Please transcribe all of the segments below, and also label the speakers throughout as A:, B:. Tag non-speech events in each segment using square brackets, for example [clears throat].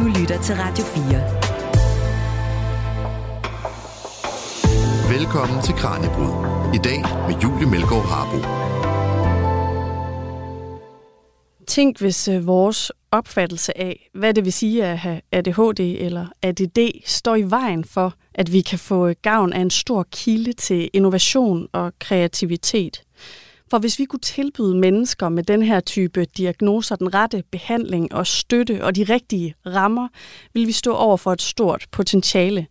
A: Du lytter til Radio
B: 4. Velkommen til Kranjebrud. I dag med Julie Melgaard Harbo.
C: Tænk, hvis øh, vores opfattelse af, hvad det vil sige at have ADHD eller ADD, står i vejen for, at vi kan få gavn af en stor kilde til innovation og kreativitet. For hvis vi kunne tilbyde mennesker med den her type diagnoser den rette behandling og støtte og de rigtige rammer, vil vi stå over for et stort potentiale.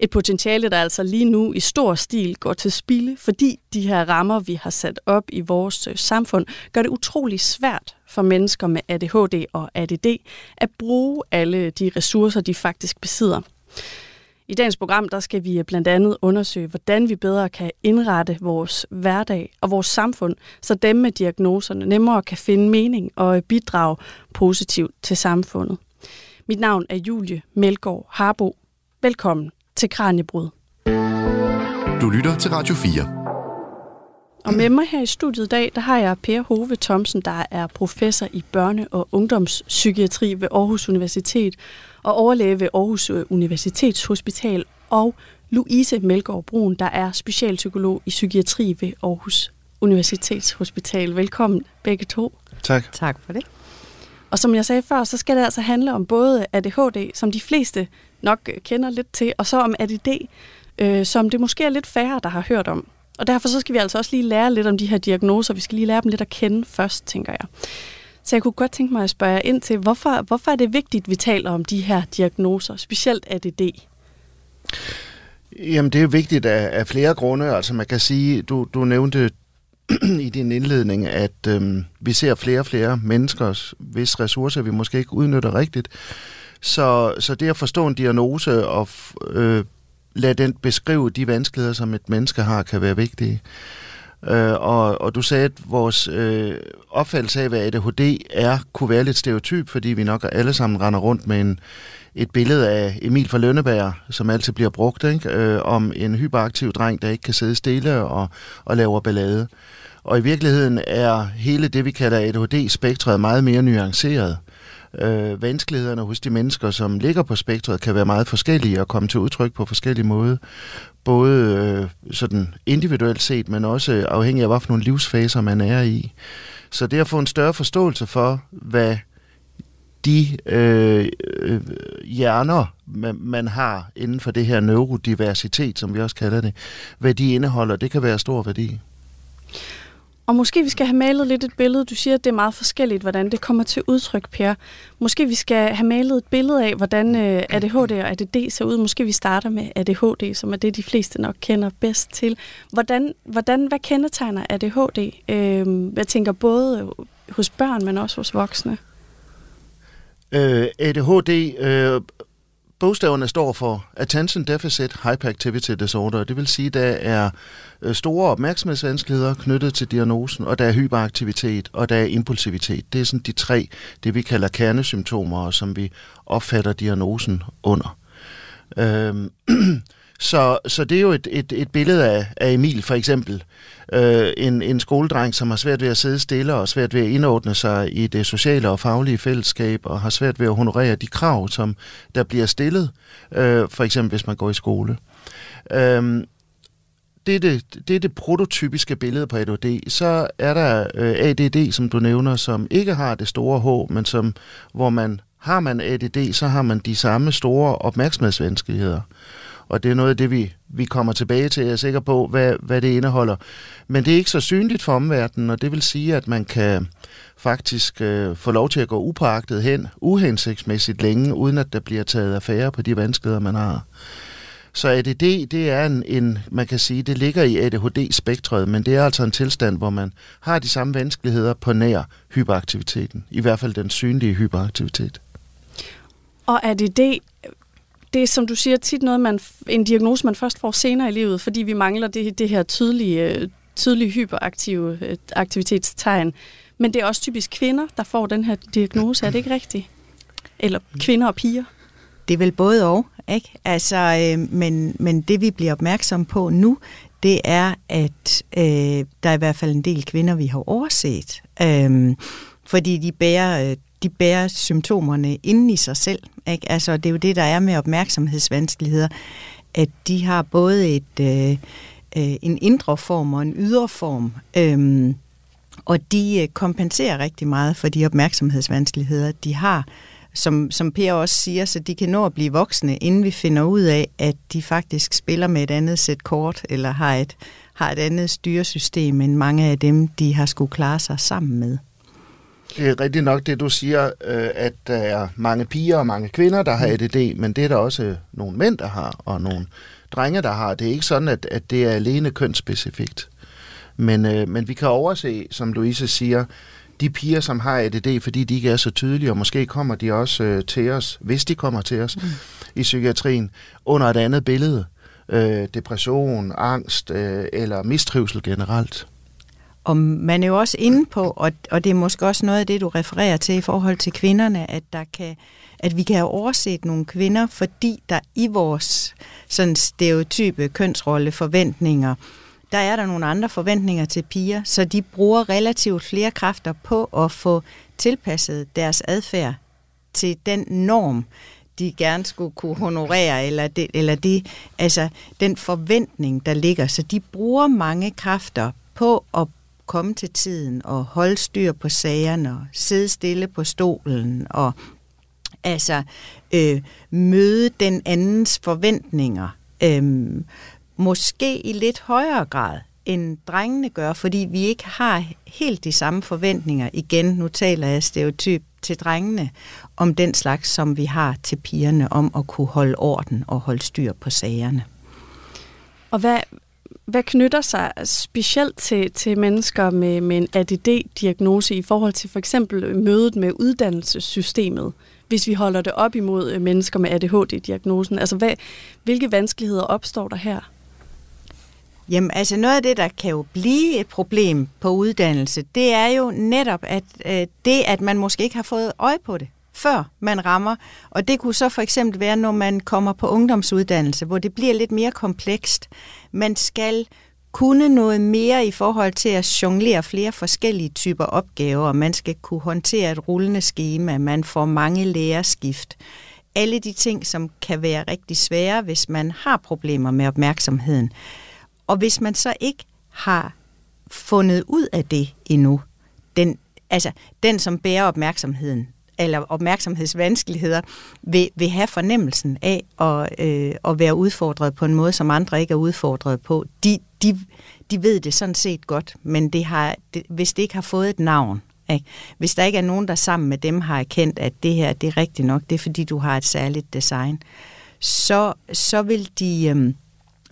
C: Et potentiale, der altså lige nu i stor stil går til spilde, fordi de her rammer, vi har sat op i vores øh, samfund, gør det utrolig svært for mennesker med ADHD og ADD at bruge alle de ressourcer, de faktisk besidder. I dagens program der skal vi blandt andet undersøge, hvordan vi bedre kan indrette vores hverdag og vores samfund, så dem med diagnoserne nemmere kan finde mening og bidrage positivt til samfundet. Mit navn er Julie Melgaard Harbo. Velkommen til Kranjebrud.
B: Du lytter til Radio 4.
C: Og med mig her i studiet i dag, der har jeg Per Hove Thomsen, der er professor i børne- og ungdomspsykiatri ved Aarhus Universitet og overlæge ved Aarhus Universitetshospital, og Louise Melgaard Brun, der er specialpsykolog i psykiatri ved Aarhus Universitetshospital. Velkommen begge to.
D: Tak.
E: Tak for det.
C: Og som jeg sagde før, så skal det altså handle om både ADHD, som de fleste nok kender lidt til, og så om ADD, øh, som det måske er lidt færre, der har hørt om. Og derfor så skal vi altså også lige lære lidt om de her diagnoser. Vi skal lige lære dem lidt at kende først, tænker jeg. Så jeg kunne godt tænke mig at spørge jer ind til, hvorfor, hvorfor er det vigtigt, at vi taler om de her diagnoser, specielt ADD?
D: Jamen, det er vigtigt af, af flere grunde. Altså, man kan sige, du, du nævnte [clears throat] i din indledning, at øhm, vi ser flere og flere mennesker, hvis ressourcer vi måske ikke udnytter rigtigt. Så, så det at forstå en diagnose og øh, lade den beskrive de vanskeligheder, som et menneske har, kan være vigtige. Øh, og, og du sagde, at vores øh, opfattelse af, hvad ADHD er, kunne være lidt stereotyp, fordi vi nok alle sammen render rundt med en, et billede af Emil fra Lønneberg, som altid bliver brugt, ikke? Øh, om en hyperaktiv dreng, der ikke kan sidde stille og, og laver ballade. Og i virkeligheden er hele det, vi kalder ADHD-spektret meget mere nuanceret. Øh, vanskelighederne hos de mennesker, som ligger på spektret, kan være meget forskellige og komme til udtryk på forskellige måder. Både øh, sådan individuelt set, men også afhængig af, hvilke nogle livsfaser man er i. Så det at få en større forståelse for, hvad de øh, øh, hjerner, man, man har inden for det her neurodiversitet, som vi også kalder det, hvad de indeholder, det kan være stor værdi.
C: Og måske vi skal have malet lidt et billede. Du siger, at det er meget forskelligt, hvordan det kommer til udtryk, Per. Måske vi skal have malet et billede af, hvordan øh, ADHD og ADD ser ud. Måske vi starter med ADHD, som er det, de fleste nok kender bedst til. Hvordan, hvordan hvad kendetegner ADHD? Øh, jeg tænker både hos børn, men også hos voksne.
D: Øh, ADHD øh, bogstaverne står for Attention Deficit Hyperactivity Disorder. Det vil sige, at der er øh, store opmærksomhedsvanskeligheder knyttet til diagnosen, og der er hyperaktivitet, og der er impulsivitet. Det er sådan de tre, det vi kalder kernesymptomer, som vi opfatter diagnosen under. Øhm, [clears throat] øhm så, så det er jo et, et, et billede af, af Emil for eksempel. Øh, en, en skoledreng, som har svært ved at sidde stille og svært ved at indordne sig i det sociale og faglige fællesskab og har svært ved at honorere de krav, som der bliver stillet, øh, for eksempel hvis man går i skole. Øh, det er det, det er det prototypiske billede på ADHD. Så er der øh, ADD, som du nævner, som ikke har det store H, men som, hvor man har man ADD, så har man de samme store opmærksomhedsvanskeligheder og det er noget af det, vi, vi kommer tilbage til. Jeg er sikker på, hvad, hvad det indeholder. Men det er ikke så synligt for omverdenen, og det vil sige, at man kan faktisk øh, få lov til at gå upåagtet hen, uhensigtsmæssigt længe, uden at der bliver taget affære på de vanskeligheder, man har. Så ADD, det er en, en, man kan sige, det ligger i ADHD-spektret, men det er altså en tilstand, hvor man har de samme vanskeligheder på nær hyperaktiviteten. I hvert fald den synlige hyperaktivitet.
C: Og ADD, det er, som du siger, tit noget, man, en diagnose, man først får senere i livet, fordi vi mangler det, det her tydelige, tydelige hyperaktive øh, aktivitetstegn. Men det er også typisk kvinder, der får den her diagnose. Er det ikke rigtigt? Eller kvinder og piger?
E: Det er vel både og, ikke? Altså, øh, men, men det vi bliver opmærksom på nu, det er, at øh, der er i hvert fald en del kvinder, vi har overset. Øh, fordi de bærer øh, de bærer symptomerne inden i sig selv. Ikke? Altså, det er jo det, der er med opmærksomhedsvanskeligheder, at de har både et, øh, øh, en indre form og en ydre form. Øhm, og de øh, kompenserer rigtig meget for de opmærksomhedsvanskeligheder, de har. Som, som Per også siger, så de kan nå at blive voksne, inden vi finder ud af, at de faktisk spiller med et andet sæt kort, eller har et, har et andet styresystem, end mange af dem, de har skulle klare sig sammen med.
D: Det er rigtigt nok det, du siger, øh, at der er mange piger og mange kvinder, der har mm. ADD, men det er der også nogle mænd, der har, og nogle drenge, der har. Det er ikke sådan, at, at det er alene kønsspecifikt. Men, øh, men vi kan overse, som Louise siger, de piger, som har ADD, fordi de ikke er så tydelige, og måske kommer de også øh, til os, hvis de kommer til os mm. i psykiatrien, under et andet billede. Øh, depression, angst øh, eller mistrivsel generelt.
E: Og man er jo også inde på, og, og det er måske også noget af det, du refererer til i forhold til kvinderne, at der kan at vi kan have overset nogle kvinder, fordi der i vores sådan stereotype kønsrolle forventninger, der er der nogle andre forventninger til piger, så de bruger relativt flere kræfter på at få tilpasset deres adfærd til den norm, de gerne skulle kunne honorere, eller, det, eller det, altså den forventning, der ligger. Så de bruger mange kræfter på at komme til tiden og holde styr på sagerne og sidde stille på stolen og altså øh, møde den andens forventninger. Øh, måske i lidt højere grad end drengene gør, fordi vi ikke har helt de samme forventninger. Igen, nu taler jeg stereotyp til drengene om den slags, som vi har til pigerne, om at kunne holde orden og holde styr på sagerne.
C: Og hvad, hvad knytter sig specielt til, til mennesker med, med en ADD-diagnose i forhold til for eksempel mødet med uddannelsessystemet, hvis vi holder det op imod øh, mennesker med ADHD-diagnosen? Altså, hvad, hvilke vanskeligheder opstår der her?
E: Jamen, altså noget af det, der kan jo blive et problem på uddannelse, det er jo netop at øh, det, at man måske ikke har fået øje på det før man rammer. Og det kunne så for eksempel være, når man kommer på ungdomsuddannelse, hvor det bliver lidt mere komplekst. Man skal kunne noget mere i forhold til at jonglere flere forskellige typer opgaver. Man skal kunne håndtere et rullende schema, man får mange lærerskift. Alle de ting, som kan være rigtig svære, hvis man har problemer med opmærksomheden. Og hvis man så ikke har fundet ud af det endnu, den, altså den, som bærer opmærksomheden, eller opmærksomhedsvanskeligheder, vil, vil have fornemmelsen af at, øh, at være udfordret på en måde, som andre ikke er udfordret på. De, de, de ved det sådan set godt, men det har, det, hvis det ikke har fået et navn, ikke? hvis der ikke er nogen, der sammen med dem har erkendt, at det her det er rigtigt nok, det er fordi, du har et særligt design, så, så vil de... Øh,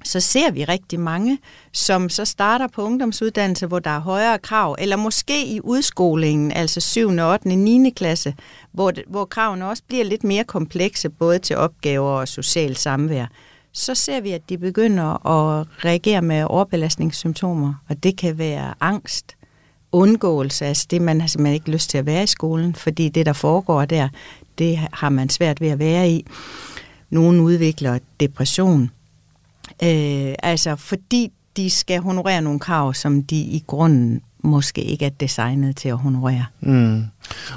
E: så ser vi rigtig mange, som så starter på ungdomsuddannelse, hvor der er højere krav, eller måske i udskolingen, altså 7., 8., 9. klasse, hvor, hvor kravene også bliver lidt mere komplekse, både til opgaver og social samvær. Så ser vi, at de begynder at reagere med overbelastningssymptomer, og det kan være angst, undgåelse, altså det, man har simpelthen ikke lyst til at være i skolen, fordi det, der foregår der, det har man svært ved at være i. Nogle udvikler depression, Øh, altså fordi de skal honorere nogle krav, som de i grunden måske ikke er designet til at honorere.
D: Mm.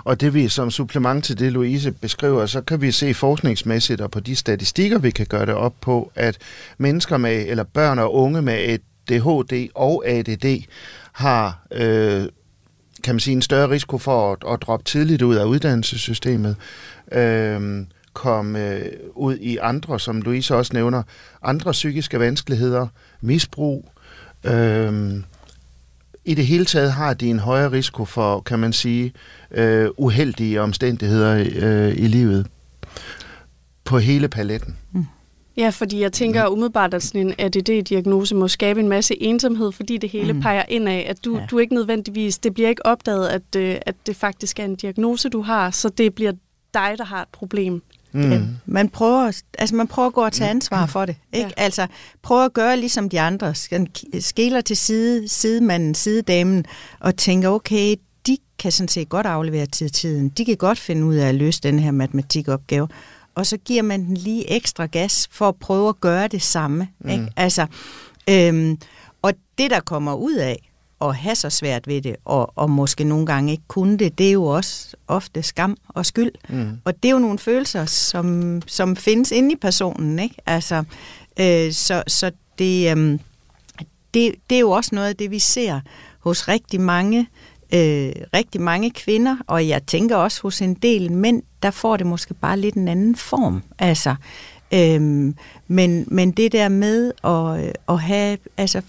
D: Og det vi som supplement til det, Louise beskriver, så kan vi se forskningsmæssigt og på de statistikker, vi kan gøre det op på, at mennesker med, eller børn og unge med ADHD og ADD har øh, kan man sige, en større risiko for at, at droppe tidligt ud af uddannelsessystemet. Øh, komme øh, ud i andre, som Louise også nævner, andre psykiske vanskeligheder, misbrug. Øh, I det hele taget har de en højere risiko for, kan man sige, øh, uheldige omstændigheder øh, i livet på hele paletten. Mm.
C: Ja, fordi jeg tænker mm. umiddelbart, at sådan en ADD-diagnose må skabe en masse ensomhed, fordi det hele mm. peger ind af, at du, ja. du ikke nødvendigvis, det bliver ikke opdaget, at, øh, at det faktisk er en diagnose, du har, så det bliver dig, der har et problem.
E: Mm. Ja, man, prøver, altså man prøver at gå og tage ansvar for det. Ikke? Ja. Altså prøver at gøre ligesom de andre. Skæler til side, sidemanden, sidedamen og tænker, okay, de kan sådan set godt aflevere til tiden. De kan godt finde ud af at løse den her matematikopgave. Og så giver man den lige ekstra gas for at prøve at gøre det samme. Mm. Ikke? Altså, øhm, og det, der kommer ud af, at have så svært ved det, og, og måske nogle gange ikke kunne det, det er jo også ofte skam og skyld. Mm. Og det er jo nogle følelser, som, som findes inde i personen. Ikke? Altså, øh, så så det, øh, det, det er jo også noget af det, vi ser hos rigtig mange øh, rigtig mange kvinder, og jeg tænker også hos en del mænd, der får det måske bare lidt en anden form. Altså, øhm, men, men det der med at, at have, altså,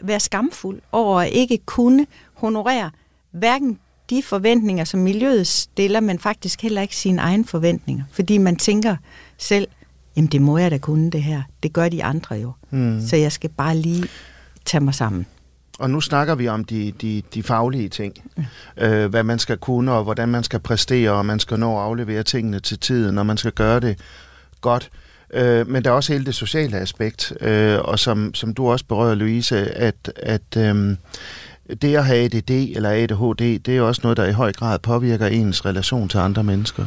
E: være skamfuld over at ikke kunne honorere hverken de forventninger, som miljøet stiller, men faktisk heller ikke sine egne forventninger. Fordi man tænker selv, jamen det må jeg da kunne det her. Det gør de andre jo. Mm. Så jeg skal bare lige tage mig sammen.
D: Og nu snakker vi om de, de, de faglige ting. Øh, hvad man skal kunne, og hvordan man skal præstere, og man skal nå at aflevere tingene til tiden, og man skal gøre det godt. Øh, Øh, men der er også hele det sociale aspekt, øh, og som, som du også berører, Louise, at, at øh, det at have ADD eller ADHD, det er også noget, der i høj grad påvirker ens relation til andre mennesker.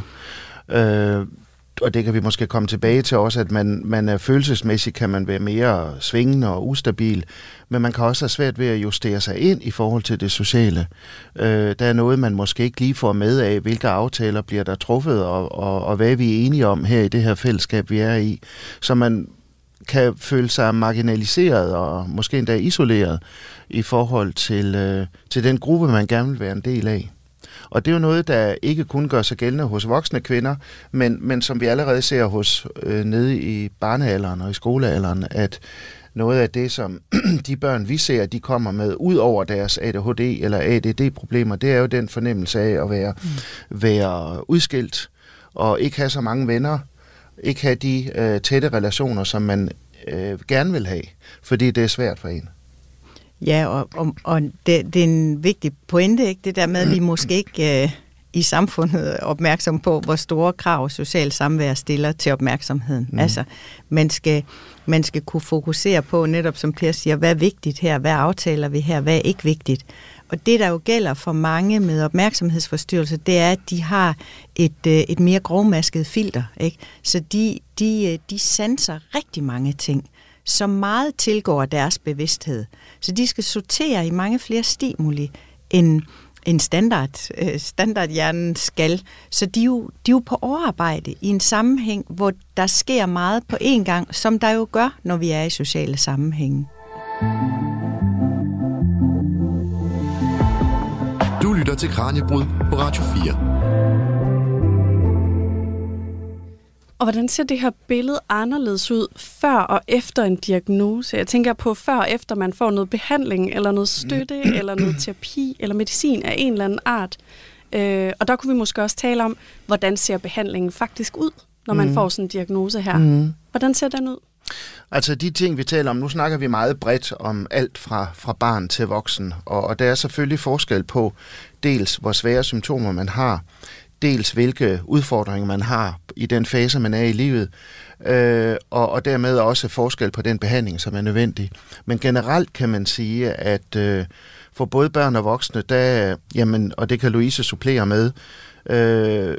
D: Øh, og det kan vi måske komme tilbage til også, at man, man er følelsesmæssigt kan man være mere svingende og ustabil, men man kan også have svært ved at justere sig ind i forhold til det sociale. Øh, der er noget, man måske ikke lige får med af, hvilke aftaler bliver der truffet, og, og, og hvad vi er enige om her i det her fællesskab, vi er i. Så man kan føle sig marginaliseret og måske endda isoleret i forhold til, øh, til den gruppe, man gerne vil være en del af. Og det er jo noget, der ikke kun gør sig gældende hos voksne kvinder, men, men som vi allerede ser hos øh, nede i barnealderen og i skolealderen, at noget af det, som [clears throat] de børn, vi ser, de kommer med, ud over deres ADHD eller ADD-problemer, det er jo den fornemmelse af at være, mm. være udskilt og ikke have så mange venner, ikke have de øh, tætte relationer, som man øh, gerne vil have, fordi det er svært for en.
E: Ja, og, og, og det, det er en vigtig pointe, ikke? det der med, at vi [clears throat] måske ikke øh, i samfundet er opmærksom på, hvor store krav social samvær stiller til opmærksomheden. Mm. Altså, man skal, man skal kunne fokusere på, netop som Per siger, hvad er vigtigt her, hvad aftaler vi her, hvad er ikke vigtigt. Og det, der jo gælder for mange med opmærksomhedsforstyrrelse, det er, at de har et, øh, et mere grovmasket filter. Ikke? Så de, de, øh, de sanser rigtig mange ting så meget tilgår deres bevidsthed. Så de skal sortere i mange flere stimuli, end en standard, øh, standardhjernen skal. Så de er, jo, de er jo på overarbejde i en sammenhæng, hvor der sker meget på én gang, som der jo gør, når vi er i sociale sammenhænge.
B: Du lytter til Kranjebrud på Radio 4.
C: Og hvordan ser det her billede anderledes ud før og efter en diagnose? Jeg tænker på før og efter man får noget behandling, eller noget støtte, eller noget terapi, eller medicin af en eller anden art. Øh, og der kunne vi måske også tale om, hvordan ser behandlingen faktisk ud, når man mm. får sådan en diagnose her. Mm. Hvordan ser den ud?
D: Altså de ting, vi taler om, nu snakker vi meget bredt om alt fra, fra barn til voksen, og, og der er selvfølgelig forskel på dels, hvor svære symptomer man har, dels hvilke udfordringer man har i den fase, man er i livet, øh, og, og dermed også forskel på den behandling, som er nødvendig. Men generelt kan man sige, at øh, for både børn og voksne, der, jamen, og det kan Louise supplere med, øh,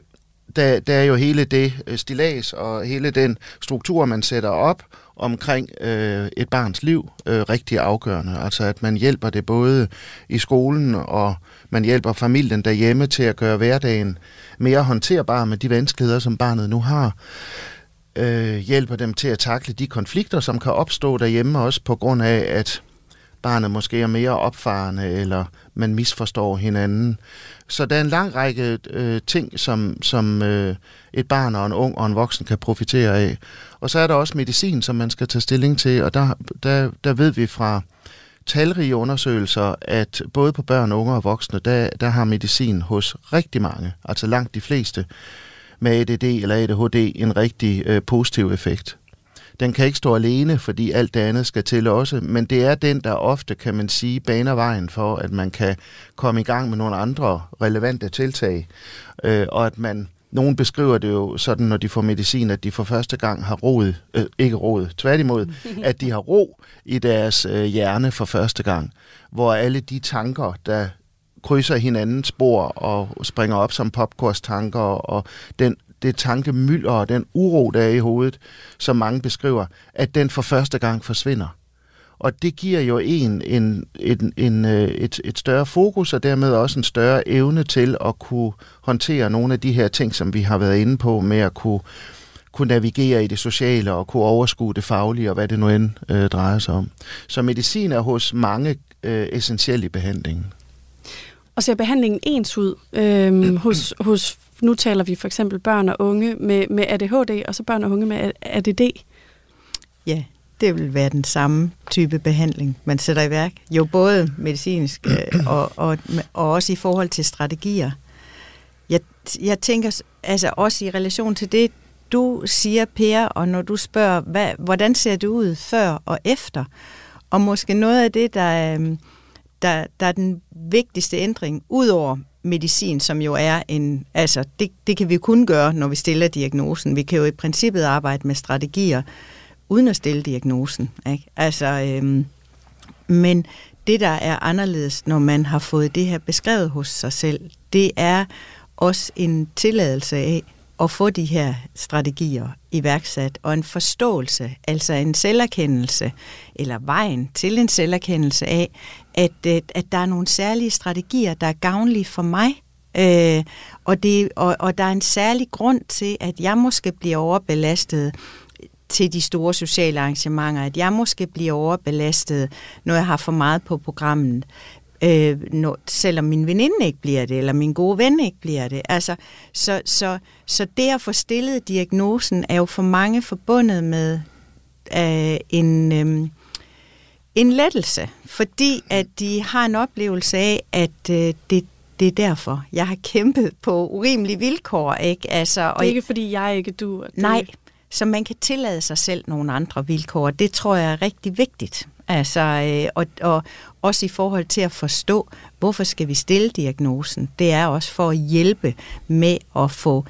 D: der, der er jo hele det øh, stilas og hele den struktur, man sætter op omkring øh, et barns liv øh, rigtig afgørende. Altså at man hjælper det både i skolen og man hjælper familien derhjemme til at gøre hverdagen mere håndterbar med de vanskeligheder, som barnet nu har. Øh, hjælper dem til at takle de konflikter, som kan opstå derhjemme, også på grund af, at barnet måske er mere opfarende, eller man misforstår hinanden. Så der er en lang række øh, ting, som, som øh, et barn og en ung og en voksen kan profitere af. Og så er der også medicin, som man skal tage stilling til, og der, der, der ved vi fra talrige undersøgelser, at både på børn, unge og voksne, der, der har medicin hos rigtig mange, altså langt de fleste, med ADD eller ADHD en rigtig øh, positiv effekt. Den kan ikke stå alene, fordi alt det andet skal til også, men det er den, der ofte, kan man sige, baner vejen for, at man kan komme i gang med nogle andre relevante tiltag, øh, og at man nogen beskriver det jo sådan, når de får medicin, at de for første gang har roet, øh, ikke roet, tværtimod, [laughs] at de har ro i deres øh, hjerne for første gang, hvor alle de tanker, der krydser hinandens spor og springer op som popcornstanker, og den, det tankemylder og den uro, der er i hovedet, som mange beskriver, at den for første gang forsvinder. Og det giver jo en, en, en, en øh, et, et større fokus, og dermed også en større evne til at kunne håndtere nogle af de her ting, som vi har været inde på, med at kunne, kunne navigere i det sociale og kunne overskue det faglige, og hvad det nu end øh, drejer sig om. Så medicin er hos mange øh, essentiel i behandlingen.
C: Og ser behandlingen ens ud øhm, [clears throat] hos, hos, nu taler vi for eksempel børn og unge med, med ADHD, og så børn og unge med ADD?
E: Ja, det vil være den samme type behandling, man sætter i værk. Jo både medicinsk øh, og, og, og også i forhold til strategier. Jeg, jeg tænker altså også i relation til det, du siger, Per, og når du spørger, hvad, hvordan ser det ud før og efter? Og måske noget af det, der, øhm, der, der er den vigtigste ændring, udover medicin, som jo er en, altså det, det kan vi kun gøre, når vi stiller diagnosen. Vi kan jo i princippet arbejde med strategier, uden at stille diagnosen. Ikke? Altså, øhm, men det, der er anderledes, når man har fået det her beskrevet hos sig selv, det er også en tilladelse af at få de her strategier iværksat, og en forståelse, altså en selverkendelse, eller vejen til en selverkendelse af, at, øh, at der er nogle særlige strategier, der er gavnlige for mig, øh, og, det, og, og der er en særlig grund til, at jeg måske bliver overbelastet til de store sociale arrangementer, at jeg måske bliver overbelastet, når jeg har for meget på programmet, øh, når, selvom min veninde ikke bliver det, eller min gode ven ikke bliver det. Altså, så, så, så det at få stillet diagnosen er jo for mange forbundet med øh, en, øh, en lettelse, fordi at de har en oplevelse af, at øh, det det er derfor. Jeg har kæmpet på urimelige vilkår, ikke? Altså,
C: og det er ikke, fordi jeg ikke du. Det...
E: Nej, så man kan tillade sig selv nogle andre vilkår. Det tror jeg er rigtig vigtigt. Altså, øh, og, og også i forhold til at forstå, hvorfor skal vi stille diagnosen. Det er også for at hjælpe med at få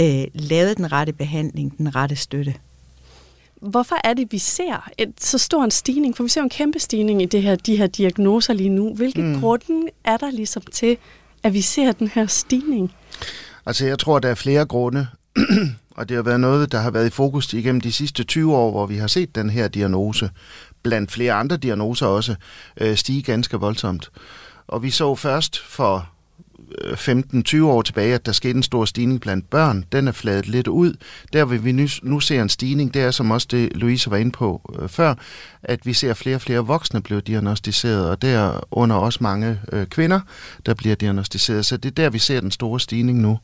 E: øh, lavet den rette behandling, den rette støtte.
C: Hvorfor er det, vi ser et, så stor en stigning? For vi ser en kæmpe stigning i det her, de her diagnoser lige nu. Hvilke mm. grunde er der ligesom til, at vi ser den her stigning?
D: Altså, jeg tror, der er flere grunde. [clears throat] og det har været noget, der har været i fokus igennem de sidste 20 år, hvor vi har set den her diagnose, blandt flere andre diagnoser også, øh, stige ganske voldsomt. Og vi så først for øh, 15-20 år tilbage, at der skete en stor stigning blandt børn. Den er fladet lidt ud. Der vil vi nu, nu ser en stigning, det er som også det, Louise var inde på øh, før, at vi ser flere og flere voksne blive diagnostiseret, og derunder også mange øh, kvinder, der bliver diagnostiseret. Så det er der, vi ser den store stigning nu.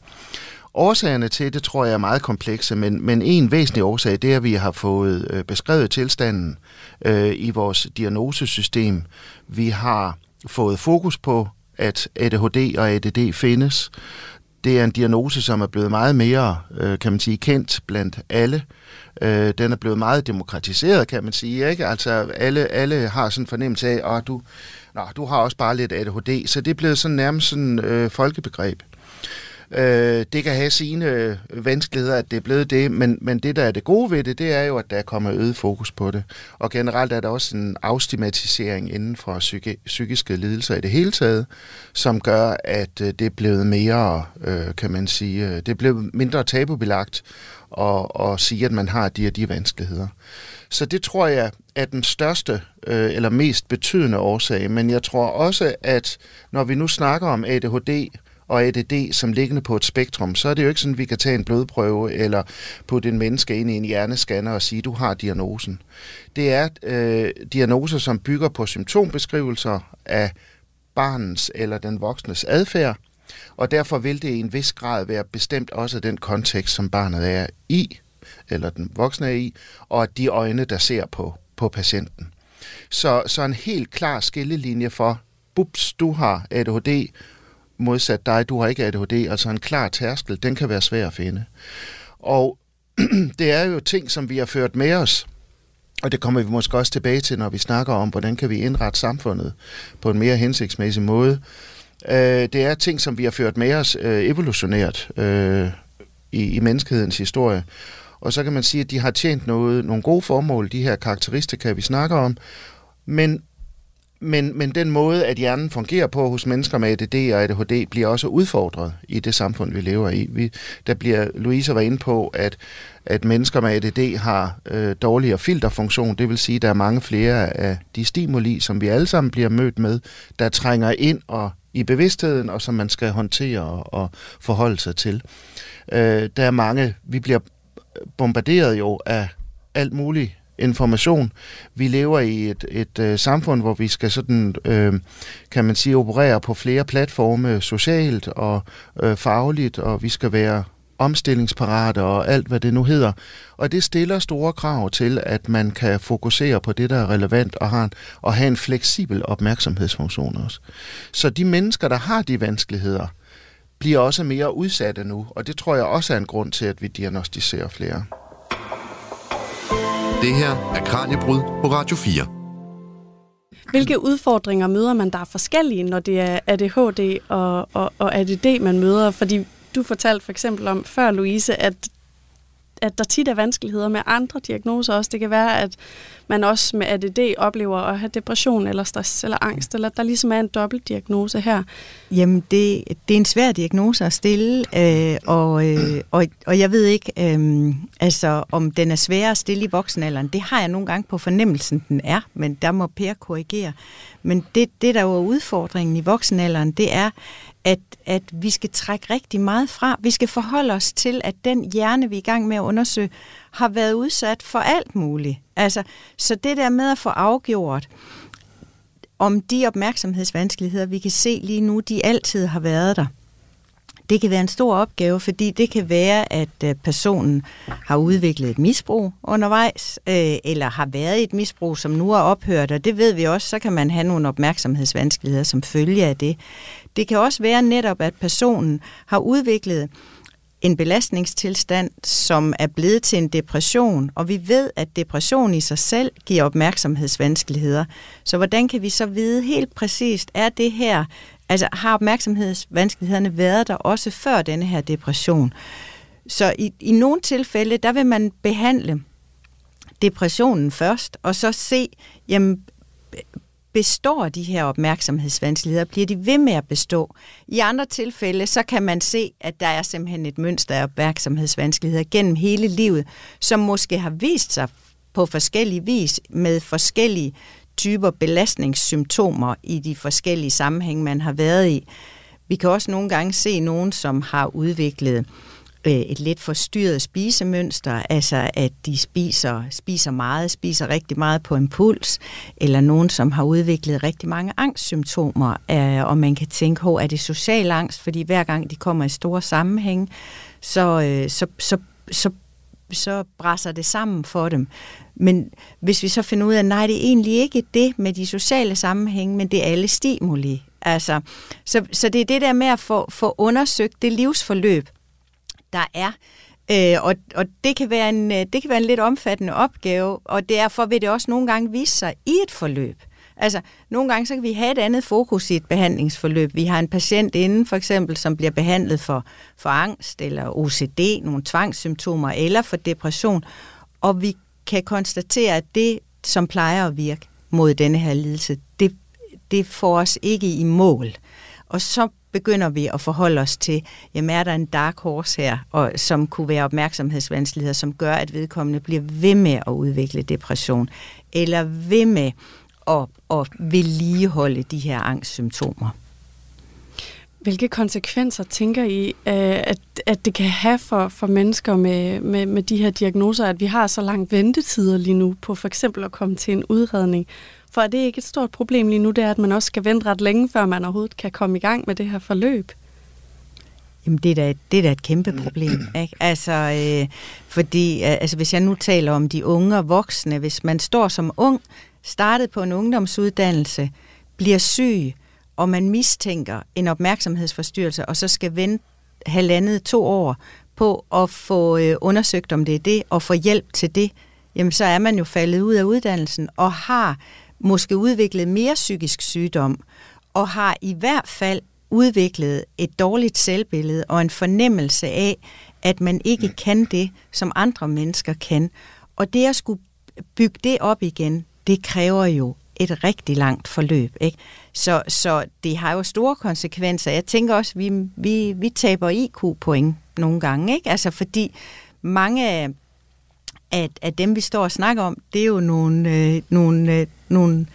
D: Årsagerne til det tror jeg er meget komplekse, men, men en væsentlig årsag, det er, at vi har fået øh, beskrevet tilstanden øh, i vores diagnosesystem. Vi har fået fokus på, at ADHD og ADD findes. Det er en diagnose, som er blevet meget mere, øh, kan man sige, kendt blandt alle. Øh, den er blevet meget demokratiseret, kan man sige. Ikke? Altså alle, alle har sådan en fornemmelse af, at du, nå, du har også bare lidt ADHD. Så det er blevet sådan nærmest sådan øh, folkebegreb. Øh, det kan have sine øh, vanskeligheder, at det er blevet det, men, men det, der er det gode ved det, det er jo, at der kommer øget fokus på det. Og generelt er der også en afstigmatisering inden for psyki- psykiske lidelser i det hele taget, som gør, at øh, det er blevet mere, øh, kan man sige, øh, det er blevet mindre tabubelagt og, og sige, at man har de og de vanskeligheder. Så det tror jeg er den største øh, eller mest betydende årsag, men jeg tror også, at når vi nu snakker om ADHD, og ADD som liggende på et spektrum, så er det jo ikke sådan, at vi kan tage en blodprøve eller putte en menneske ind i en hjerneskanner og sige, at du har diagnosen. Det er øh, diagnoser, som bygger på symptombeskrivelser af barnens eller den voksnes adfærd, og derfor vil det i en vis grad være bestemt også den kontekst, som barnet er i, eller den voksne er i, og de øjne, der ser på, på patienten. Så, så en helt klar skillelinje for, bups, du har ADHD, modsat dig, du har ikke ADHD, altså en klar tærskel, den kan være svær at finde. Og [clears throat] det er jo ting, som vi har ført med os, og det kommer vi måske også tilbage til, når vi snakker om, hvordan kan vi indrette samfundet på en mere hensigtsmæssig måde. Øh, det er ting, som vi har ført med os øh, evolutionært øh, i, i menneskehedens historie. Og så kan man sige, at de har tjent noget, nogle gode formål, de her karakteristika, vi snakker om. Men men, men den måde, at hjernen fungerer på hos mennesker med ADD og ADHD, bliver også udfordret i det samfund, vi lever i. Vi, der bliver, Louise var inde på, at, at mennesker med ADD har øh, dårligere filterfunktion. Det vil sige, at der er mange flere af de stimuli, som vi alle sammen bliver mødt med, der trænger ind og i bevidstheden, og som man skal håndtere og, og forholde sig til. Øh, der er mange, vi bliver bombarderet jo af alt muligt information. Vi lever i et, et øh, samfund, hvor vi skal sådan, øh, kan man sige, operere på flere platforme socialt og øh, fagligt, og vi skal være omstillingsparate og alt, hvad det nu hedder. Og det stiller store krav til, at man kan fokusere på det, der er relevant og, har en, og have en fleksibel opmærksomhedsfunktion også. Så de mennesker, der har de vanskeligheder, bliver også mere udsatte nu, og det tror jeg også er en grund til, at vi diagnostiserer flere.
B: Det her er Kranjebrud på Radio 4.
C: Hvilke udfordringer møder man, der er forskellige, når det er ADHD og, og, og ADD, man møder? Fordi du fortalte for eksempel om før, Louise, at at der tit er vanskeligheder med andre diagnoser også. Det kan være, at man også med ADD oplever at have depression eller stress eller angst, eller at der ligesom er en dobbeltdiagnose her.
E: Jamen, det, det er en svær diagnose at stille, øh, og, øh, og, og jeg ved ikke, øh, altså, om den er svær at stille i voksenalderen. Det har jeg nogle gange på fornemmelsen, den er, men der må Per korrigere. Men det, det der jo er udfordringen i voksenalderen, det er, at, at vi skal trække rigtig meget fra. Vi skal forholde os til, at den hjerne, vi er i gang med at undersøge, har været udsat for alt muligt. Altså, så det der med at få afgjort, om de opmærksomhedsvanskeligheder, vi kan se lige nu, de altid har været der. Det kan være en stor opgave, fordi det kan være, at øh, personen har udviklet et misbrug undervejs, øh, eller har været i et misbrug, som nu er ophørt, og det ved vi også, så kan man have nogle opmærksomhedsvanskeligheder som følge af det. Det kan også være netop, at personen har udviklet en belastningstilstand, som er blevet til en depression, og vi ved, at depression i sig selv giver opmærksomhedsvanskeligheder. Så hvordan kan vi så vide helt præcist, er det her, altså har opmærksomhedsvanskelighederne været der også før denne her depression? Så i, i nogle tilfælde, der vil man behandle depressionen først, og så se, jamen, består de her opmærksomhedsvanskeligheder? Bliver de ved med at bestå? I andre tilfælde, så kan man se, at der er simpelthen et mønster af opmærksomhedsvanskeligheder gennem hele livet, som måske har vist sig på forskellige vis med forskellige typer belastningssymptomer i de forskellige sammenhænge, man har været i. Vi kan også nogle gange se nogen, som har udviklet Øh, et lidt forstyrret spisemønster, altså at de spiser, spiser meget, spiser rigtig meget på impuls, eller nogen, som har udviklet rigtig mange angstsymptomer, øh, og man kan tænke, er det social angst, fordi hver gang de kommer i store sammenhæng, så, øh, så, så, så, så brænder det sammen for dem. Men hvis vi så finder ud af, nej, det er egentlig ikke det med de sociale sammenhænge, men det er alle stimuli. Altså, så, så det er det der med at få, få undersøgt det livsforløb, der er. Øh, og, og det kan være en øh, det kan være en lidt omfattende opgave, og derfor vil det også nogle gange vise sig i et forløb. Altså, nogle gange så kan vi have et andet fokus i et behandlingsforløb. Vi har en patient inden, for eksempel, som bliver behandlet for, for angst eller OCD, nogle tvangssymptomer, eller for depression, og vi kan konstatere, at det, som plejer at virke mod denne her lidelse, det, det får os ikke i mål. Og så begynder vi at forholde os til, jamen er der en dark horse her, og, som kunne være opmærksomhedsvanskeligheder, som gør, at vedkommende bliver ved med at udvikle depression, eller ved med at, at vedligeholde de her angstsymptomer.
C: Hvilke konsekvenser tænker I, øh, at, at det kan have for, for mennesker med, med, med de her diagnoser, at vi har så lang ventetider lige nu på for eksempel at komme til en udredning? For er det ikke et stort problem lige nu, det er, at man også skal vente ret længe, før man overhovedet kan komme i gang med det her forløb?
E: Jamen, det er da, det er da et kæmpe problem. Ikke? Altså, øh, fordi altså, hvis jeg nu taler om de unge og voksne, hvis man står som ung, startet på en ungdomsuddannelse, bliver syg, og man mistænker en opmærksomhedsforstyrrelse, og så skal vente halvandet to år på at få øh, undersøgt, om det er det, og få hjælp til det, jamen så er man jo faldet ud af uddannelsen og har måske udviklet mere psykisk sygdom, og har i hvert fald udviklet et dårligt selvbillede og en fornemmelse af, at man ikke kan det, som andre mennesker kan. Og det at skulle bygge det op igen, det kræver jo et rigtig langt forløb. Ikke? Så, så det har jo store konsekvenser. Jeg tænker også, at vi, vi, vi taber IQ-point nogle gange, ikke? Altså fordi mange af, at, at dem, vi står og snakker om, det er jo nogle, øh, nogle, øh, nogle,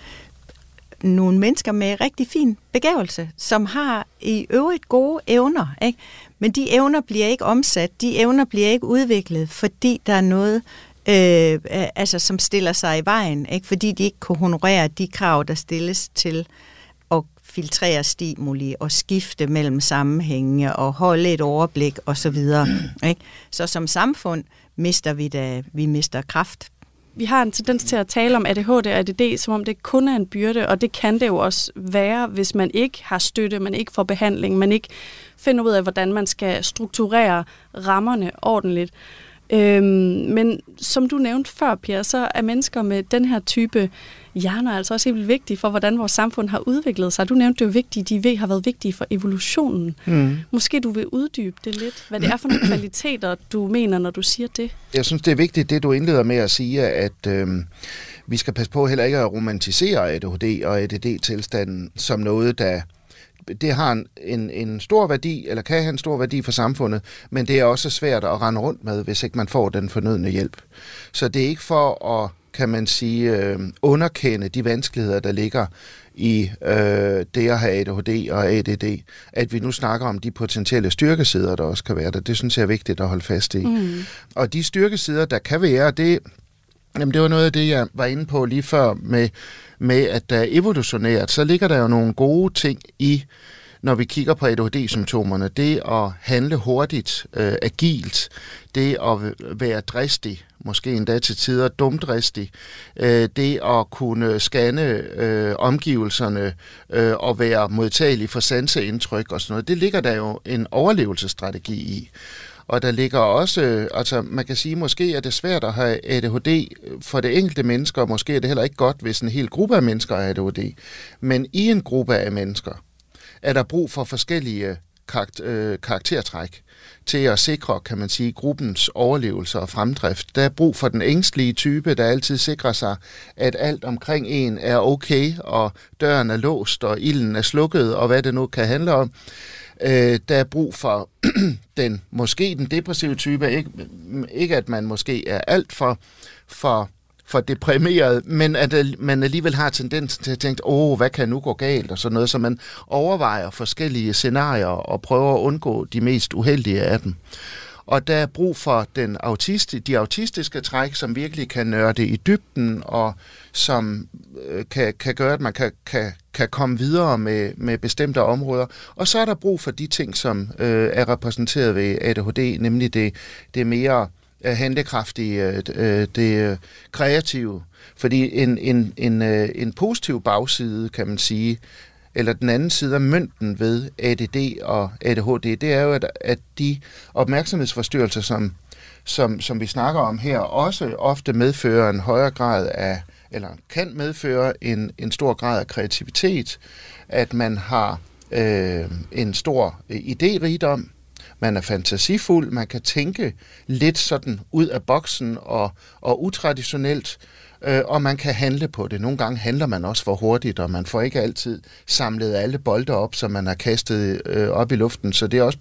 E: nogle mennesker med rigtig fin begævelse, som har i øvrigt gode evner, ikke? Men de evner bliver ikke omsat, de evner bliver ikke udviklet, fordi der er noget, øh, altså, som stiller sig i vejen, ikke? fordi de ikke kan honorere de krav, der stilles til at filtrere stimuli og skifte mellem sammenhænge og holde et overblik osv. Ikke? Så som samfund mister vi da, vi mister kraft
C: vi har en tendens til at tale om ADHD og ADD, som om det kun er en byrde, og det kan det jo også være, hvis man ikke har støtte, man ikke får behandling, man ikke finder ud af, hvordan man skal strukturere rammerne ordentligt. Øhm, men som du nævnte før, Pia, så er mennesker med den her type hjerner altså også helt vigtige for, hvordan vores samfund har udviklet sig. Du nævnte det jo vigtigt, de har været vigtige for evolutionen. Mm. Måske du vil uddybe det lidt, hvad det er for nogle [clears throat] kvaliteter, du mener, når du siger det?
D: Jeg synes, det er vigtigt, det du indleder med at sige, at øh, vi skal passe på heller ikke at romantisere ADHD og ADD-tilstanden som noget, der det har en, en, en stor værdi, eller kan have en stor værdi for samfundet, men det er også svært at rende rundt med, hvis ikke man får den fornødne hjælp. Så det er ikke for at, kan man sige, øh, underkende de vanskeligheder, der ligger i øh, det at have ADHD og ADD, at vi nu snakker om de potentielle styrkesider, der også kan være der. Det synes jeg er vigtigt at holde fast i. Mm. Og de styrkesider, der kan være, det, jamen det var noget af det, jeg var inde på lige før med med, at der er evolutionært, så ligger der jo nogle gode ting i, når vi kigger på ADHD-symptomerne. Det at handle hurtigt, øh, agilt, det at være dristig, måske endda til tider dumdristig, øh, det at kunne scanne øh, omgivelserne øh, og være modtagelig for sanseindtryk og sådan noget, det ligger der jo en overlevelsesstrategi i. Og der ligger også, øh, altså man kan sige, måske er det svært at have ADHD øh, for det enkelte mennesker, og måske er det heller ikke godt, hvis en hel gruppe af mennesker har ADHD. Men i en gruppe af mennesker er der brug for forskellige øh, øh, karaktertræk til at sikre, kan man sige, gruppens overlevelse og fremdrift. Der er brug for den ængstlige type, der altid sikrer sig, at alt omkring en er okay, og døren er låst, og ilden er slukket, og hvad det nu kan handle om. Øh, der er brug for [clears throat] den måske den depressive type, ikke, ikke at man måske er alt for, for, for deprimeret, men at øh, man alligevel har tendens til at tænke, åh, oh, hvad kan nu gå galt, og sådan noget, så man overvejer forskellige scenarier og prøver at undgå de mest uheldige af dem. Og der er brug for den autisti, de autistiske træk, som virkelig kan nørde i dybden, og som øh, kan, kan gøre, at man kan, kan, kan komme videre med, med bestemte områder. Og så er der brug for de ting, som øh, er repræsenteret ved ADHD, nemlig det, det mere øh, handlekraftige, øh, øh, det øh, kreative. Fordi en, en, en, øh, en positiv bagside, kan man sige, eller den anden side af mønten ved ADD og ADHD, det er jo, at, at de opmærksomhedsforstyrrelser, som, som, som vi snakker om her, også ofte medfører en højere grad af, eller kan medføre en, en stor grad af kreativitet, at man har øh, en stor øh, idérigdom, man er fantasifuld, man kan tænke lidt sådan ud af boksen og, og utraditionelt, øh, og man kan handle på det. Nogle gange handler man også for hurtigt, og man får ikke altid samlet alle bolde op, som man har kastet øh, op i luften. Så det er også,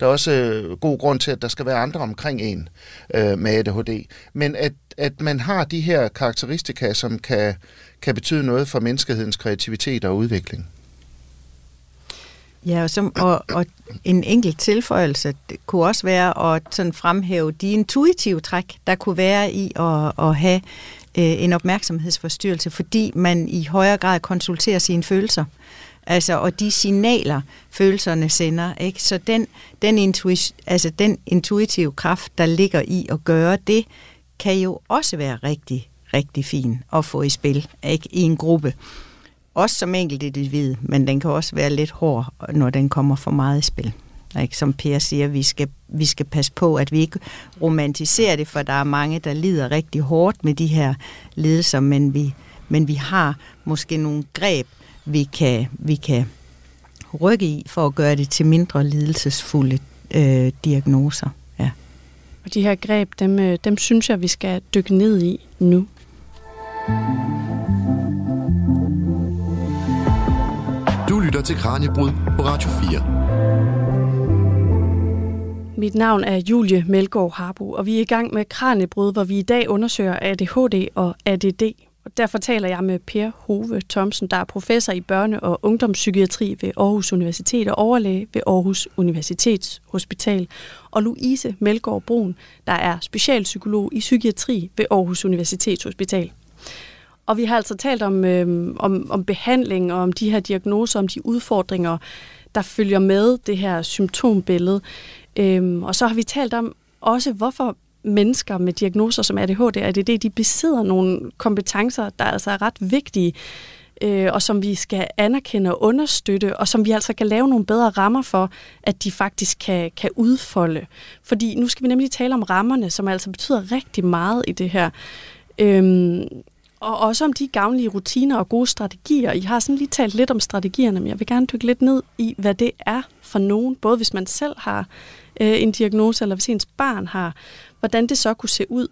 D: der er også øh, god grund til, at der skal være andre omkring en øh, med ADHD. Men at, at man har de her karakteristika, som kan, kan betyde noget for menneskehedens kreativitet og udvikling.
E: Ja, og, som, og, og en enkelt tilføjelse det kunne også være at sådan fremhæve de intuitive træk, der kunne være i at, at have Øh, en opmærksomhedsforstyrrelse, fordi man i højere grad konsulterer sine følelser. Altså, og de signaler, følelserne sender. Ikke? Så den, den, intuit, altså den intuitive kraft, der ligger i at gøre det, kan jo også være rigtig, rigtig fin at få i spil ikke? i en gruppe. Også som enkelt individ, men den kan også være lidt hård, når den kommer for meget i spil. Ikke? Som Per siger, vi skal, vi skal passe på, at vi ikke romantiserer det, for der er mange, der lider rigtig hårdt med de her lidelser, men vi, men vi har måske nogle greb, vi kan, vi kan rykke i for at gøre det til mindre lidelsesfulde øh, diagnoser. Ja.
C: Og de her greb, dem, øh, dem synes jeg, vi skal dykke ned i nu.
B: til Kranjebrud på Radio 4.
C: Mit navn er Julie Melgaard Harbo, og vi er i gang med Kranjebrud, hvor vi i dag undersøger ADHD og ADD. Og derfor taler jeg med Per Hove Thomsen, der er professor i børne- og ungdomspsykiatri ved Aarhus Universitet og overlæge ved Aarhus Universitetshospital, og Louise Melgaard Brun, der er specialpsykolog i psykiatri ved Aarhus Universitetshospital. Og vi har altså talt om, øh, om, om behandling og om de her diagnoser, om de udfordringer, der følger med det her symptombillede. Øhm, og så har vi talt om også, hvorfor mennesker med diagnoser som ADHD og ADD, de besidder nogle kompetencer, der altså er ret vigtige, øh, og som vi skal anerkende og understøtte, og som vi altså kan lave nogle bedre rammer for, at de faktisk kan, kan udfolde. Fordi nu skal vi nemlig tale om rammerne, som altså betyder rigtig meget i det her. Øhm, og også om de gavnlige rutiner og gode strategier. I har sådan lige talt lidt om strategierne, men jeg vil gerne dykke lidt ned i, hvad det er for nogen, både hvis man selv har øh, en diagnose, eller hvis ens barn har, hvordan det så kunne se ud.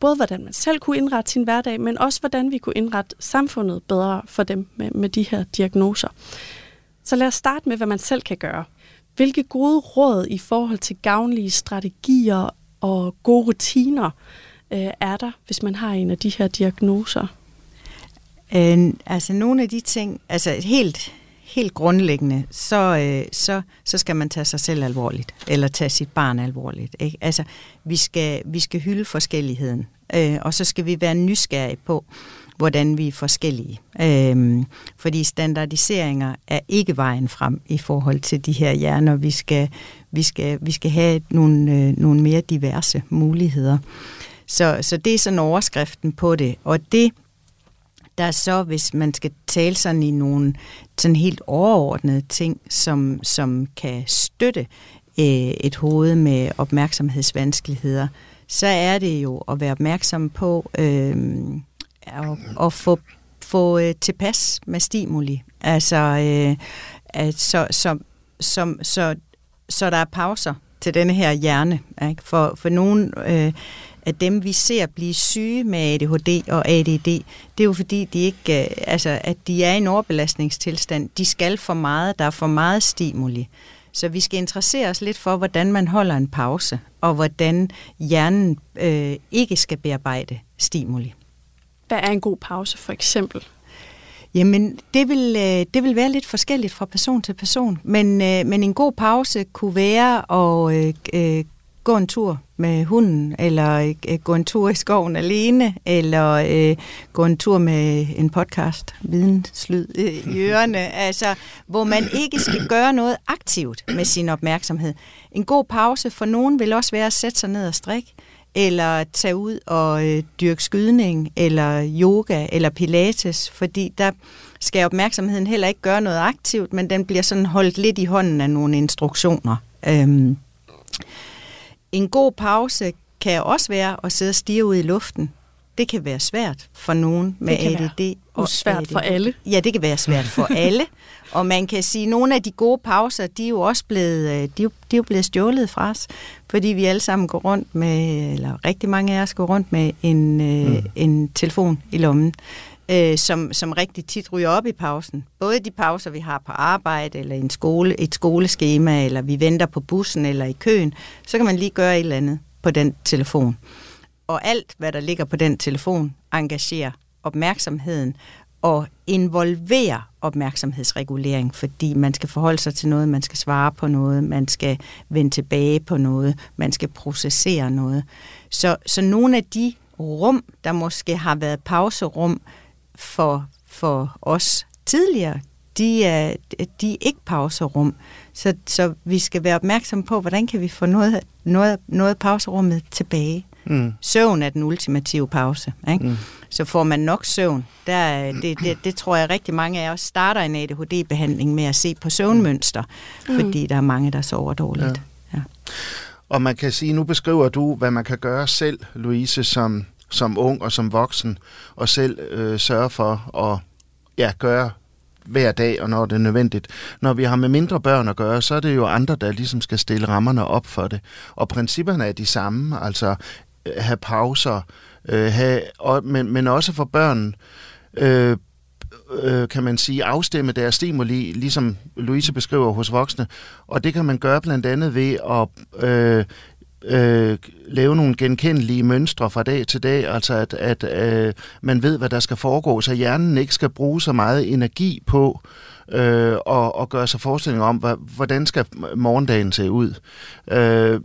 C: Både hvordan man selv kunne indrette sin hverdag, men også hvordan vi kunne indrette samfundet bedre for dem med, med de her diagnoser. Så lad os starte med, hvad man selv kan gøre. Hvilke gode råd i forhold til gavnlige strategier og gode rutiner øh, er der, hvis man har en af de her diagnoser?
E: Øh, altså nogle af de ting, altså helt, helt grundlæggende, så, øh, så, så skal man tage sig selv alvorligt, eller tage sit barn alvorligt. Ikke? Altså, vi skal, vi skal hylde forskelligheden, øh, og så skal vi være nysgerrige på, hvordan vi er forskellige. Øh, fordi standardiseringer er ikke vejen frem i forhold til de her hjerner. Vi skal, vi skal, vi skal have nogle, øh, nogle mere diverse muligheder. Så, så det er sådan overskriften på det. Og det, der så, hvis man skal tale sådan i nogle sådan helt overordnede ting, som, som kan støtte øh, et hoved med opmærksomhedsvanskeligheder, så er det jo at være opmærksom på øh, at, at få, få øh, tilpas med stimuli. Altså, øh, at så, så, som, så, så der er pauser til denne her hjerne. Ikke? For, for nogen... Øh, at dem, vi ser blive syge med ADHD og ADD, det er jo fordi, de ikke, øh, altså, at de er i en overbelastningstilstand. De skal for meget, der er for meget stimuli. Så vi skal interessere os lidt for, hvordan man holder en pause, og hvordan hjernen øh, ikke skal bearbejde stimuli.
C: Hvad er en god pause for eksempel?
E: Jamen, det vil, øh, det vil være lidt forskelligt fra person til person, men, øh, men en god pause kunne være at øh, gå en tur med hunden, eller øh, gå en tur i skoven alene, eller øh, gå en tur med en podcast, videnslyd øh, i ørerne, [laughs] altså, hvor man ikke skal gøre noget aktivt med sin opmærksomhed. En god pause for nogen vil også være at sætte sig ned og strikke, eller tage ud og øh, dyrke skydning, eller yoga, eller pilates, fordi der skal opmærksomheden heller ikke gøre noget aktivt, men den bliver sådan holdt lidt i hånden af nogle instruktioner. Øhm, en god pause kan også være at sidde og stige ud i luften. Det kan være svært for nogen med det kan ADD.
C: og svært ADD. for alle.
E: Ja, det kan være svært for [laughs] alle. Og man kan sige, at nogle af de gode pauser, de er jo også blevet, øh, de er, de er jo blevet stjålet fra os, fordi vi alle sammen går rundt med, eller rigtig mange af os går rundt med en, øh, mm. en telefon i lommen øh, som, som rigtig tit ryger op i pausen. Både de pauser, vi har på arbejde, eller en skole, et skoleskema, eller vi venter på bussen, eller i køen, så kan man lige gøre et eller andet på den telefon. Og alt, hvad der ligger på den telefon, engagerer opmærksomheden og involverer opmærksomhedsregulering, fordi man skal forholde sig til noget, man skal svare på noget, man skal vende tilbage på noget, man skal processere noget. Så, så nogle af de rum, der måske har været pauserum, for, for os tidligere, de er, de er ikke pauserum. Så, så vi skal være opmærksom på, hvordan kan vi få noget, noget, noget pauserummet tilbage. Mm. Søvn er den ultimative pause. Ikke? Mm. Så får man nok søvn. Der, det, det, det tror jeg rigtig mange af os starter en ADHD-behandling med at se på søvnmønster, mm. fordi der er mange, der sover dårligt. Ja. Ja.
D: Og man kan sige, nu beskriver du, hvad man kan gøre selv, Louise, som som ung og som voksen, og selv øh, sørge for at ja, gøre hver dag, og når det er nødvendigt. Når vi har med mindre børn at gøre, så er det jo andre, der ligesom skal stille rammerne op for det. Og principperne er de samme, altså øh, have pauser, øh, have, og, men, men også for børn, øh, øh, kan man sige, afstemme deres stimuli, ligesom Louise beskriver hos voksne. Og det kan man gøre blandt andet ved at øh, øh, lave nogle genkendelige mønstre fra dag til dag, altså at, at øh, man ved, hvad der skal foregå, så hjernen ikke skal bruge så meget energi på øh, og, og gøre sig forestilling om, hvordan skal morgendagen se ud. Øh,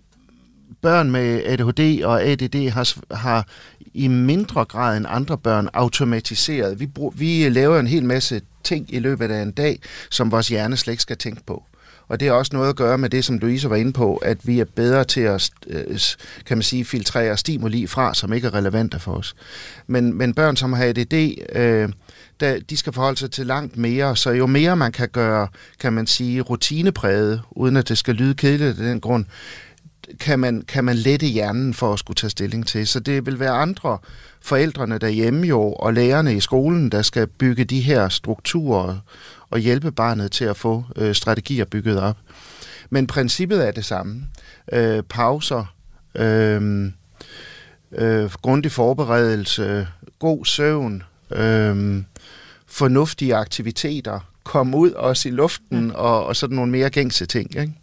D: børn med ADHD og ADD har, har i mindre grad end andre børn automatiseret. Vi, brug, vi laver en hel masse ting i løbet af en dag, som vores hjerne slet ikke skal tænke på. Og det har også noget at gøre med det, som Louise var inde på, at vi er bedre til at, øh, kan man sige, filtrere stimuli fra, som ikke er relevante for os. Men, men børn, som har ADD, øh, der, de skal forholde sig til langt mere, så jo mere man kan gøre, kan man sige, rutinepræget, uden at det skal lyde kedeligt af den grund, kan man, kan man lette hjernen for at skulle tage stilling til. Så det vil være andre forældrene derhjemme jo, og lærerne i skolen, der skal bygge de her strukturer og hjælpe barnet til at få øh, strategier bygget op. Men princippet er det samme. Øh, pauser, øh, øh, grundig forberedelse, god søvn, øh, fornuftige aktiviteter, komme ud også i luften og, og sådan nogle mere gængse ting. Ikke?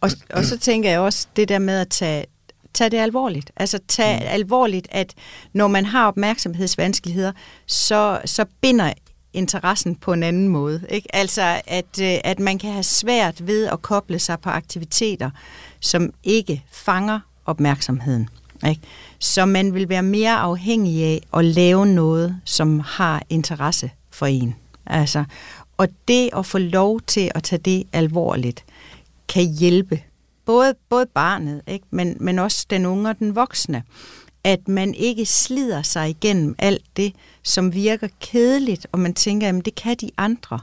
E: Og, og så tænker jeg også det der med at tage, tage det alvorligt. Altså tage mm. alvorligt, at når man har opmærksomhedsvanskeligheder, så, så binder interessen på en anden måde. Ikke? Altså, at, øh, at man kan have svært ved at koble sig på aktiviteter, som ikke fanger opmærksomheden. Ikke? Så man vil være mere afhængig af at lave noget, som har interesse for en. Altså, og det at få lov til at tage det alvorligt, kan hjælpe både, både barnet, ikke? Men, men også den unge og den voksne. At man ikke slider sig igennem alt det, som virker kedeligt, og man tænker, at det kan de andre.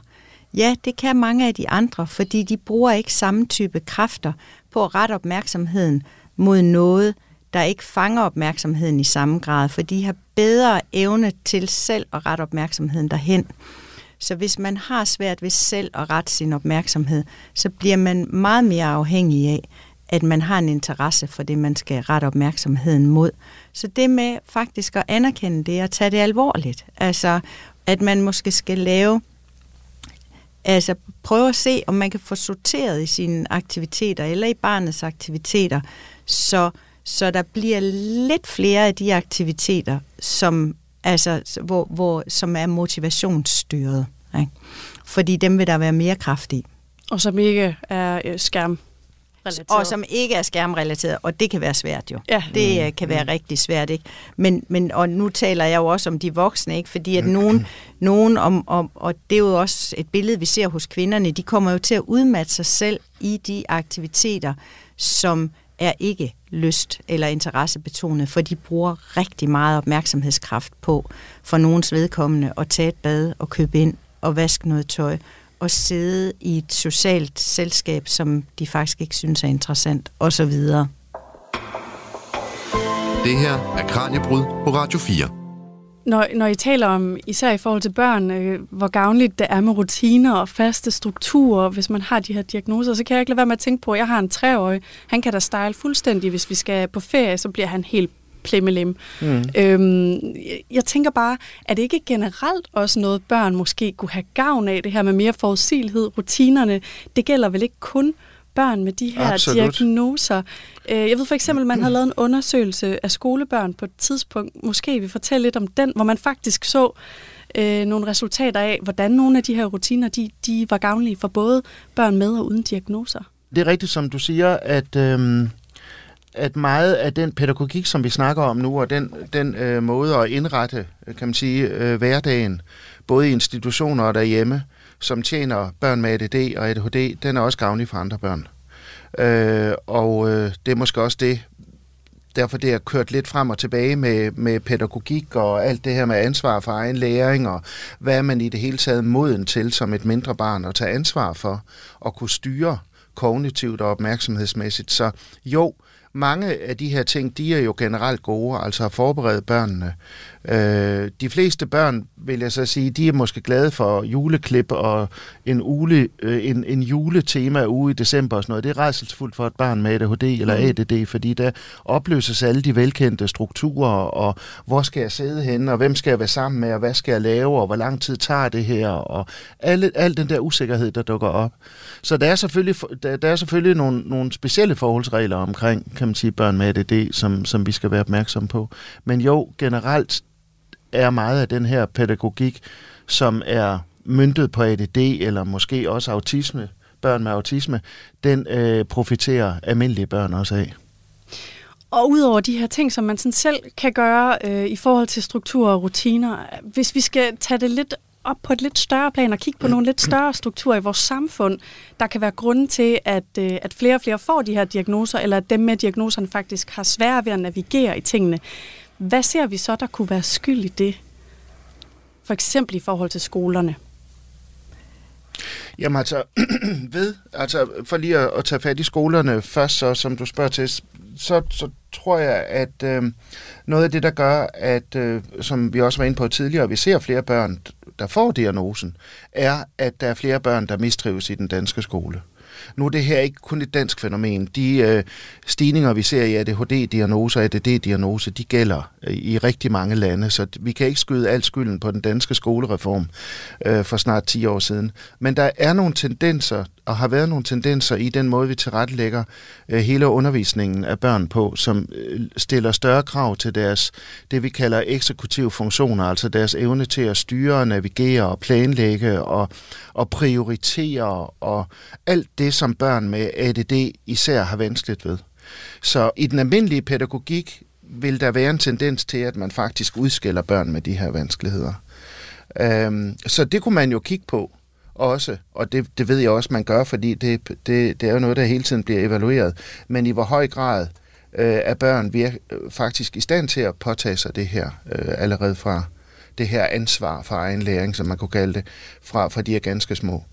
E: Ja, det kan mange af de andre, fordi de bruger ikke samme type kræfter på at rette opmærksomheden mod noget, der ikke fanger opmærksomheden i samme grad, for de har bedre evne til selv at rette opmærksomheden derhen. Så hvis man har svært ved selv at rette sin opmærksomhed, så bliver man meget mere afhængig af, at man har en interesse for det, man skal rette opmærksomheden mod. Så det med faktisk at anerkende det og tage det alvorligt, altså at man måske skal lave, altså prøve at se, om man kan få sorteret i sine aktiviteter eller i barnets aktiviteter, så, så der bliver lidt flere af de aktiviteter, som, altså, hvor, hvor, som er motivationsstyret. Ikke? Fordi dem vil der være mere kraft i.
C: Og som ikke er øh, skærm
E: relateret. Og som ikke er skærmrelateret, og det kan være svært jo. Ja. Det mm. kan være mm. rigtig svært, ikke? Men, men, og nu taler jeg jo også om de voksne, ikke? Fordi at nogen, [clears throat] nogen om, om, og det er jo også et billede, vi ser hos kvinderne, de kommer jo til at udmatte sig selv i de aktiviteter, som er ikke lyst eller interessebetonet, for de bruger rigtig meget opmærksomhedskraft på for nogens vedkommende at tage et bad og købe ind og vaske noget tøj og sidde i et socialt selskab, som de faktisk ikke synes er interessant, osv.
B: Det her er Kranjebrud på Radio 4.
C: Når, når I taler om, især i forhold til børn, øh, hvor gavnligt det er med rutiner og faste strukturer, hvis man har de her diagnoser, så kan jeg ikke lade være med at tænke på, at jeg har en treårig, han kan da style fuldstændig, hvis vi skal på ferie, så bliver han helt plimmelim. Mm. Øhm, jeg tænker bare, er det ikke generelt også noget, børn måske kunne have gavn af, det her med mere forudsigelighed, rutinerne? Det gælder vel ikke kun børn med de her Absolut. diagnoser. Øh, jeg ved for eksempel, at man havde lavet en undersøgelse af skolebørn på et tidspunkt. Måske vi fortælle lidt om den, hvor man faktisk så øh, nogle resultater af, hvordan nogle af de her rutiner, de, de var gavnlige for både børn med og uden diagnoser.
D: Det er rigtigt, som du siger, at... Øh at meget af den pædagogik, som vi snakker om nu, og den, den øh, måde at indrette, øh, kan man sige, øh, hverdagen, både i institutioner og derhjemme, som tjener børn med ADD og ADHD, den er også gavnlig for andre børn. Øh, og øh, det er måske også det, derfor det er kørt lidt frem og tilbage med, med pædagogik og alt det her med ansvar for egen læring, og hvad er man i det hele taget moden til som et mindre barn at tage ansvar for, og kunne styre kognitivt og opmærksomhedsmæssigt. Så jo, mange af de her ting, de er jo generelt gode, altså at forberede børnene. Øh, de fleste børn, vil jeg så sige, de er måske glade for juleklip og en, ule, øh, en, en juletema uge i december og sådan noget. Det er rejselsfuldt for et barn med ADHD eller mm. ADD, fordi der opløses alle de velkendte strukturer, og hvor skal jeg sidde henne, og hvem skal jeg være sammen med, og hvad skal jeg lave, og hvor lang tid tager det her, og alle, al den der usikkerhed, der dukker op. Så der er selvfølgelig, der, der er selvfølgelig nogle, nogle specielle forholdsregler omkring, kan man sige, børn med ADD, som, som vi skal være opmærksom på. Men jo, generelt er meget af den her pædagogik, som er myndet på ADD, eller måske også autisme, børn med autisme, den øh, profiterer almindelige børn også af.
C: Og udover de her ting, som man sådan selv kan gøre øh, i forhold til struktur og rutiner, hvis vi skal tage det lidt op på et lidt større plan og kigge på nogle lidt større strukturer i vores samfund, der kan være grund til, at, øh, at flere og flere får de her diagnoser, eller at dem med diagnoserne faktisk har svært ved at navigere i tingene. Hvad ser vi så, der kunne være skyld i det? For eksempel i forhold til skolerne.
D: Jamen altså, [clears throat] ved, altså for lige at, at tage fat i skolerne først, så som du spørger til, så, så tror jeg, at øh, noget af det, der gør, at, øh, som vi også var inde på tidligere, vi ser flere børn, der får diagnosen, er, at der er flere børn, der mistrives i den danske skole. Nu er det her ikke kun et dansk fænomen. De øh, stigninger, vi ser i ADHD-diagnoser og ADD-diagnose, de gælder øh, i rigtig mange lande, så vi kan ikke skyde alt skylden på den danske skolereform øh, for snart 10 år siden. Men der er nogle tendenser, og har været nogle tendenser i den måde, vi tilrettelægger øh, hele undervisningen af børn på, som øh, stiller større krav til deres, det vi kalder eksekutive funktioner, altså deres evne til at styre, navigere og planlægge og, og prioritere og alt det, som børn med ADD især har vanskeligt ved. Så i den almindelige pædagogik vil der være en tendens til, at man faktisk udskiller børn med de her vanskeligheder. Øhm, så det kunne man jo kigge på også, og det, det ved jeg også, man gør, fordi det, det, det er jo noget, der hele tiden bliver evalueret. Men i hvor høj grad øh, er børn vir- øh, faktisk i stand til at påtage sig det her øh, allerede fra det her ansvar for egen læring, som man kunne kalde det, fra, fra de er ganske små.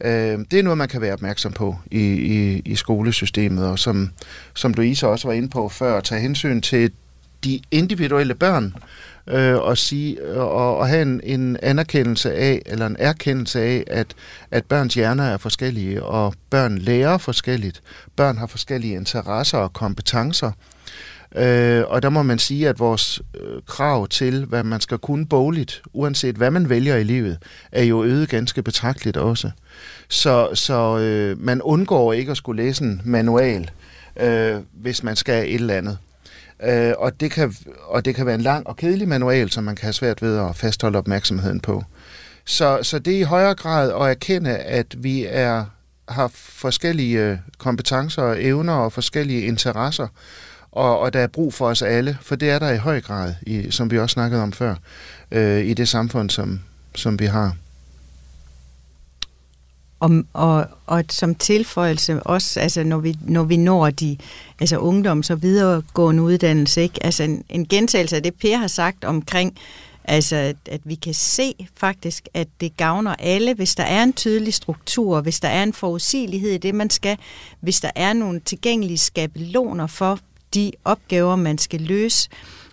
D: Øh, det er noget, man kan være opmærksom på i, i, i skolesystemet, og som, som Louise også var inde på før, at tage hensyn til de individuelle børn, øh, og, sige, øh, og, og have en, en anerkendelse af, eller en erkendelse af, at, at børns hjerner er forskellige, og børn lærer forskelligt. Børn har forskellige interesser og kompetencer. Øh, og der må man sige, at vores øh, krav til, hvad man skal kunne bogligt, uanset hvad man vælger i livet, er jo øget ganske betragteligt også. Så, så øh, man undgår ikke at skulle læse en manual, øh, hvis man skal et eller andet. Øh, og, det kan, og det kan være en lang og kedelig manual, som man kan have svært ved at fastholde opmærksomheden på. Så, så det er i højere grad at erkende, at vi er har forskellige kompetencer og evner og forskellige interesser, og, og der er brug for os alle, for det er der i høj grad, i, som vi også snakkede om før, øh, i det samfund, som, som vi har.
E: Og, og, og som tilføjelse også, altså når vi, når vi når de altså ungdoms- og videregående uddannelse, ikke? altså en, en gentagelse af det, Per har sagt omkring, altså at, at vi kan se faktisk, at det gavner alle, hvis der er en tydelig struktur, hvis der er en forudsigelighed i det, man skal, hvis der er nogle tilgængelige skabeloner for de opgaver, man skal løse,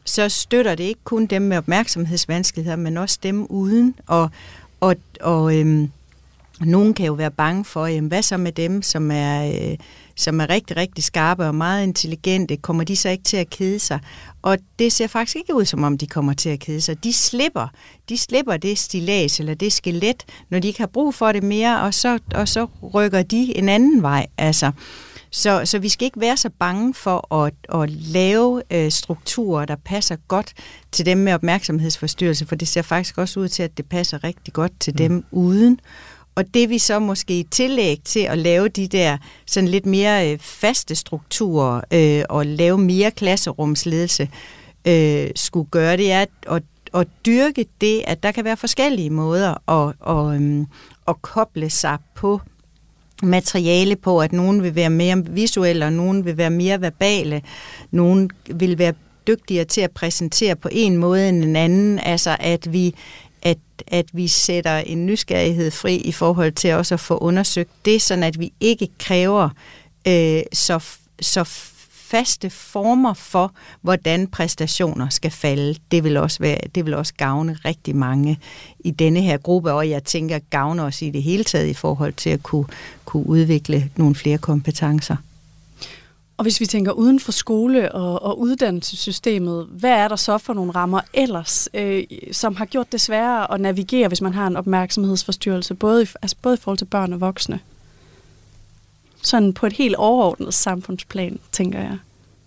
E: så støtter det ikke kun dem med opmærksomhedsvanskeligheder, men også dem uden, og, og, og øhm, nogen kan jo være bange for, jamen, hvad så med dem, som er, øh, som er rigtig, rigtig skarpe og meget intelligente? Kommer de så ikke til at kede sig? Og det ser faktisk ikke ud, som om de kommer til at kede sig. De slipper, de slipper det stilas eller det skelet, når de ikke har brug for det mere, og så, og så rykker de en anden vej. Altså, så, så vi skal ikke være så bange for at, at lave øh, strukturer, der passer godt til dem med opmærksomhedsforstyrrelse, for det ser faktisk også ud til, at det passer rigtig godt til mm. dem uden. Og det vi så måske i tillæg til at lave de der sådan lidt mere øh, faste strukturer øh, og lave mere klasserumsledelse, øh, skulle gøre, det er at, at, at dyrke det, at der kan være forskellige måder at, at, øhm, at koble sig på materiale på, at nogen vil være mere visuelle, og nogen vil være mere verbale, nogen vil være dygtigere til at præsentere på en måde end en anden, altså at vi at, at vi sætter en nysgerrighed fri i forhold til også at få undersøgt det, sådan at vi ikke kræver øh, så, så faste former for, hvordan præstationer skal falde. Det vil også, være, det vil også gavne rigtig mange i denne her gruppe, og jeg tænker gavne os i det hele taget i forhold til at kunne, kunne udvikle nogle flere kompetencer.
C: Og hvis vi tænker uden for skole og, og uddannelsessystemet, hvad er der så for nogle rammer ellers, øh, som har gjort det sværere at navigere, hvis man har en opmærksomhedsforstyrrelse, både i, altså både i forhold til børn og voksne? Sådan på et helt overordnet samfundsplan, tænker jeg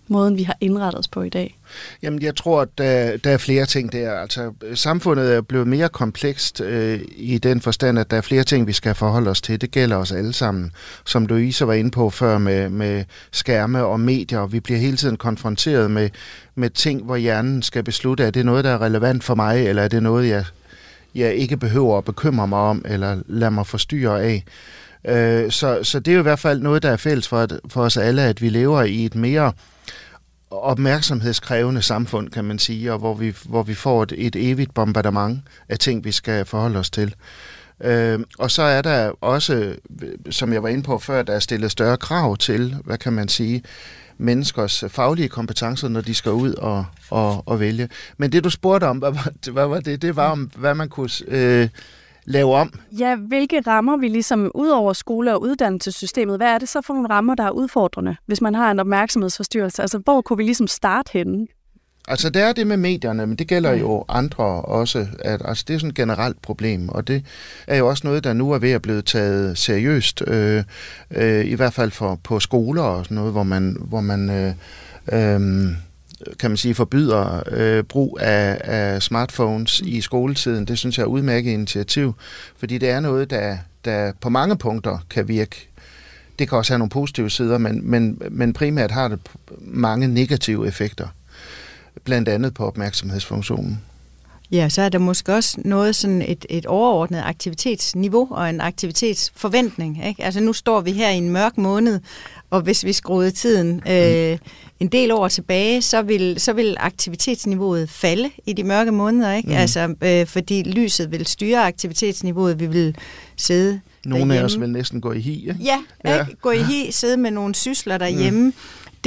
C: måden, vi har indrettet os på i dag?
D: Jamen, jeg tror, at der, der er flere ting der. Altså, samfundet er blevet mere komplekst øh, i den forstand, at der er flere ting, vi skal forholde os til. Det gælder os alle sammen. Som Louise var inde på før med, med skærme og medier. Vi bliver hele tiden konfronteret med, med ting, hvor hjernen skal beslutte, er det noget, der er relevant for mig, eller er det noget, jeg, jeg ikke behøver at bekymre mig om, eller lade mig forstyrre af. Øh, så, så det er jo i hvert fald noget, der er fælles for, at, for os alle, at vi lever i et mere opmærksomhedskrævende samfund, kan man sige, og hvor vi, hvor vi får et, et evigt bombardement af ting, vi skal forholde os til. Øh, og så er der også, som jeg var inde på før, der er stillet større krav til, hvad kan man sige, menneskers faglige kompetencer, når de skal ud og, og, og vælge. Men det, du spurgte om, hvad var, hvad var det? Det var om, hvad man kunne øh, lave om.
C: Ja, hvilke rammer vi ligesom, ud over skole- og uddannelsessystemet, hvad er det så for nogle rammer, der er udfordrende, hvis man har en opmærksomhedsforstyrrelse? Altså, hvor kunne vi ligesom starte henne?
D: Altså, det er det med medierne, men det gælder jo andre også. At, altså, det er sådan et generelt problem, og det er jo også noget, der nu er ved at blive taget seriøst, øh, øh, i hvert fald for, på skoler og sådan noget, hvor man, hvor man øh, øh, kan man sige, forbyder øh, brug af, af smartphones i skoletiden. Det synes jeg er udmærket initiativ, fordi det er noget, der, der på mange punkter kan virke. Det kan også have nogle positive sider, men, men, men primært har det mange negative effekter, blandt andet på opmærksomhedsfunktionen.
E: Ja, så er der måske også noget sådan et, et overordnet aktivitetsniveau og en aktivitetsforventning. Ikke? Altså nu står vi her i en mørk måned, og hvis vi skruede tiden øh, en del år tilbage, så vil, så vil aktivitetsniveauet falde i de mørke måneder, ikke? Mm. Altså, øh, fordi lyset vil styre aktivitetsniveauet, vi vil sidde
D: Nogle derhjemme. af os vil næsten gå i hi, ikke?
E: Ja, ja. Ikke? gå i hi, sidde med nogle sysler derhjemme. Mm.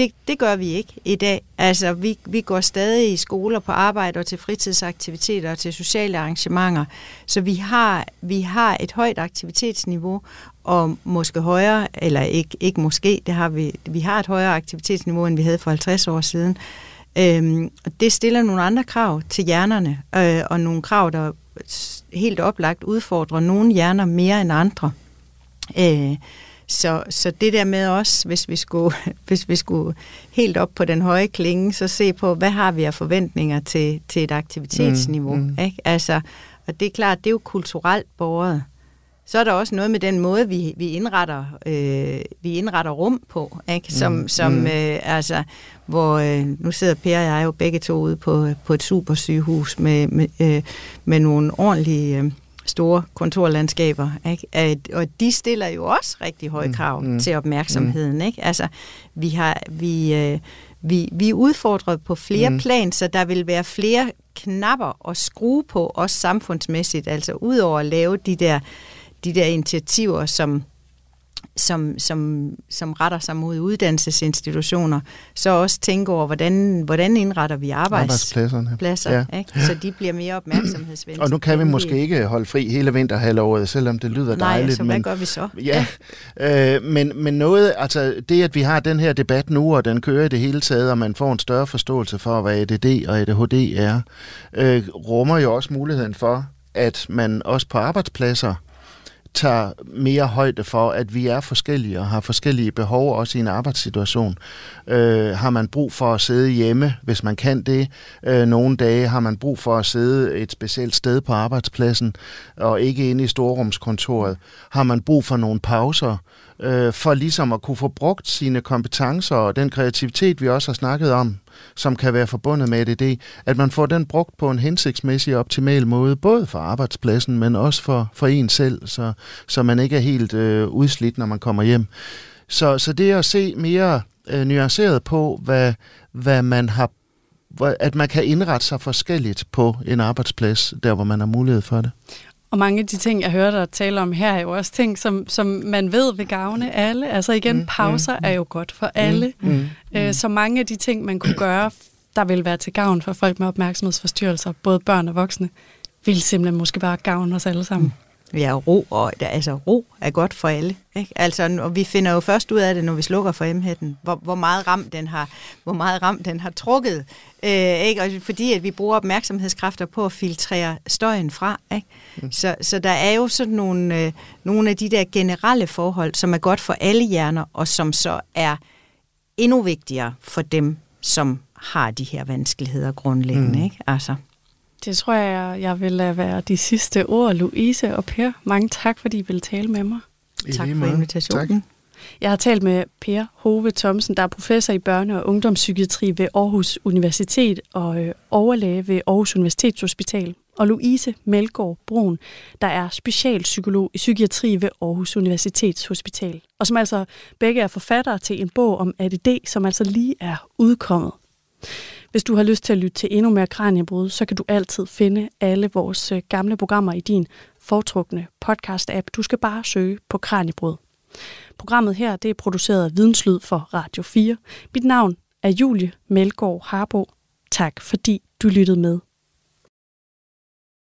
E: Det, det gør vi ikke i dag. Altså, vi, vi går stadig i skoler på arbejde og til fritidsaktiviteter og til sociale arrangementer. Så vi har, vi har et højt aktivitetsniveau, og måske højere, eller ikke, ikke måske, det har vi, vi har et højere aktivitetsniveau, end vi havde for 50 år siden. Øhm, og det stiller nogle andre krav til hjernerne, øh, og nogle krav, der helt oplagt udfordrer nogle hjerner mere end andre. Øh, så, så det der med os, hvis vi, skulle, [laughs] hvis vi skulle helt op på den høje klinge, så se på, hvad har vi af forventninger til, til et aktivitetsniveau. Mm, mm. Ikke? Altså, og det er klart, det er jo kulturelt borget. Så er der også noget med den måde, vi, vi, indretter, øh, vi indretter rum på, ikke? som, mm. som mm. Øh, altså, hvor øh, nu sidder Per og jeg jo begge to ude på, på et super sygehus med, med, øh, med nogle ordentlige øh, store kontorlandskaber, ikke? Og de stiller jo også rigtig høje mm, krav mm. Mm. til opmærksomheden. Mm. Ikke? Altså, vi, har, vi, øh, vi, vi er udfordret på flere mm. plan, så der vil være flere knapper at skrue på, også samfundsmæssigt, altså udover at lave de der, de der initiativer, som som, som, som retter sig mod uddannelsesinstitutioner, så også tænke over, hvordan, hvordan indretter vi arbejdspladserne, pladser, ja. ikke? så de bliver mere opmærksomhedsvenlige.
D: Og nu kan vi måske ikke holde fri hele vinterhalvåret, selvom det lyder
E: Nej,
D: dejligt.
E: så hvad men, gør vi så?
D: Ja, ja. Øh, men, men noget, altså det, at vi har den her debat nu, og den kører i det hele taget, og man får en større forståelse for, hvad ADD og ADHD er, øh, rummer jo også muligheden for, at man også på arbejdspladser tager mere højde for, at vi er forskellige og har forskellige behov også i en arbejdssituation. Øh, har man brug for at sidde hjemme, hvis man kan det? Øh, nogle dage har man brug for at sidde et specielt sted på arbejdspladsen og ikke inde i storrumskontoret. Har man brug for nogle pauser? øh, for ligesom at kunne få brugt sine kompetencer og den kreativitet, vi også har snakket om, som kan være forbundet med ADD, at man får den brugt på en hensigtsmæssig og optimal måde, både for arbejdspladsen, men også for, for en selv, så, så man ikke er helt øh, udslidt, når man kommer hjem. Så, så det at se mere øh, nuanceret på, hvad, hvad man har at man kan indrette sig forskelligt på en arbejdsplads, der hvor man har mulighed for det.
C: Og mange af de ting, jeg hørte dig tale om her, er jo også ting, som, som man ved vil gavne alle. Altså igen, mm, pauser mm, er jo godt for alle. Mm, mm, mm. Så mange af de ting, man kunne gøre, der vil være til gavn for folk med opmærksomhedsforstyrrelser, både børn og voksne, vil simpelthen måske bare gavne os alle sammen. Mm.
E: Ja, ro, og, altså, ro er godt for alle. Ikke? Altså, og vi finder jo først ud af det, når vi slukker for M-hætten, hvor, hvor, meget ram den har, hvor meget ram den har trukket. Øh, ikke? Og fordi at vi bruger opmærksomhedskræfter på at filtrere støjen fra. Ikke? Mm. Så, så der er jo sådan nogle, øh, nogle af de der generelle forhold, som er godt for alle hjerner, og som så er endnu vigtigere for dem, som har de her vanskeligheder grundlæggende. Mm. Ikke? Altså.
C: Det tror jeg, jeg vil lade være de sidste ord, Louise og Per. Mange tak, fordi I ville tale med mig.
E: I tak for invitationen. Tak.
C: Jeg har talt med Per Hove Thomsen, der er professor i børne- og ungdomspsykiatri ved Aarhus Universitet og øh, overlæge ved Aarhus Universitetshospital. Og Louise Melgaard Brun, der er specialpsykolog i psykiatri ved Aarhus Universitetshospital. Og som altså begge er forfattere til en bog om ADD, som altså lige er udkommet. Hvis du har lyst til at lytte til endnu mere Kranjebrud, så kan du altid finde alle vores øh, gamle programmer i din foretrukne podcast-app. Du skal bare søge på Kranjebrud. Programmet her det er produceret af Videnslyd for Radio 4. Mit navn er Julie Melgaard Harbo. Tak fordi du lyttede med.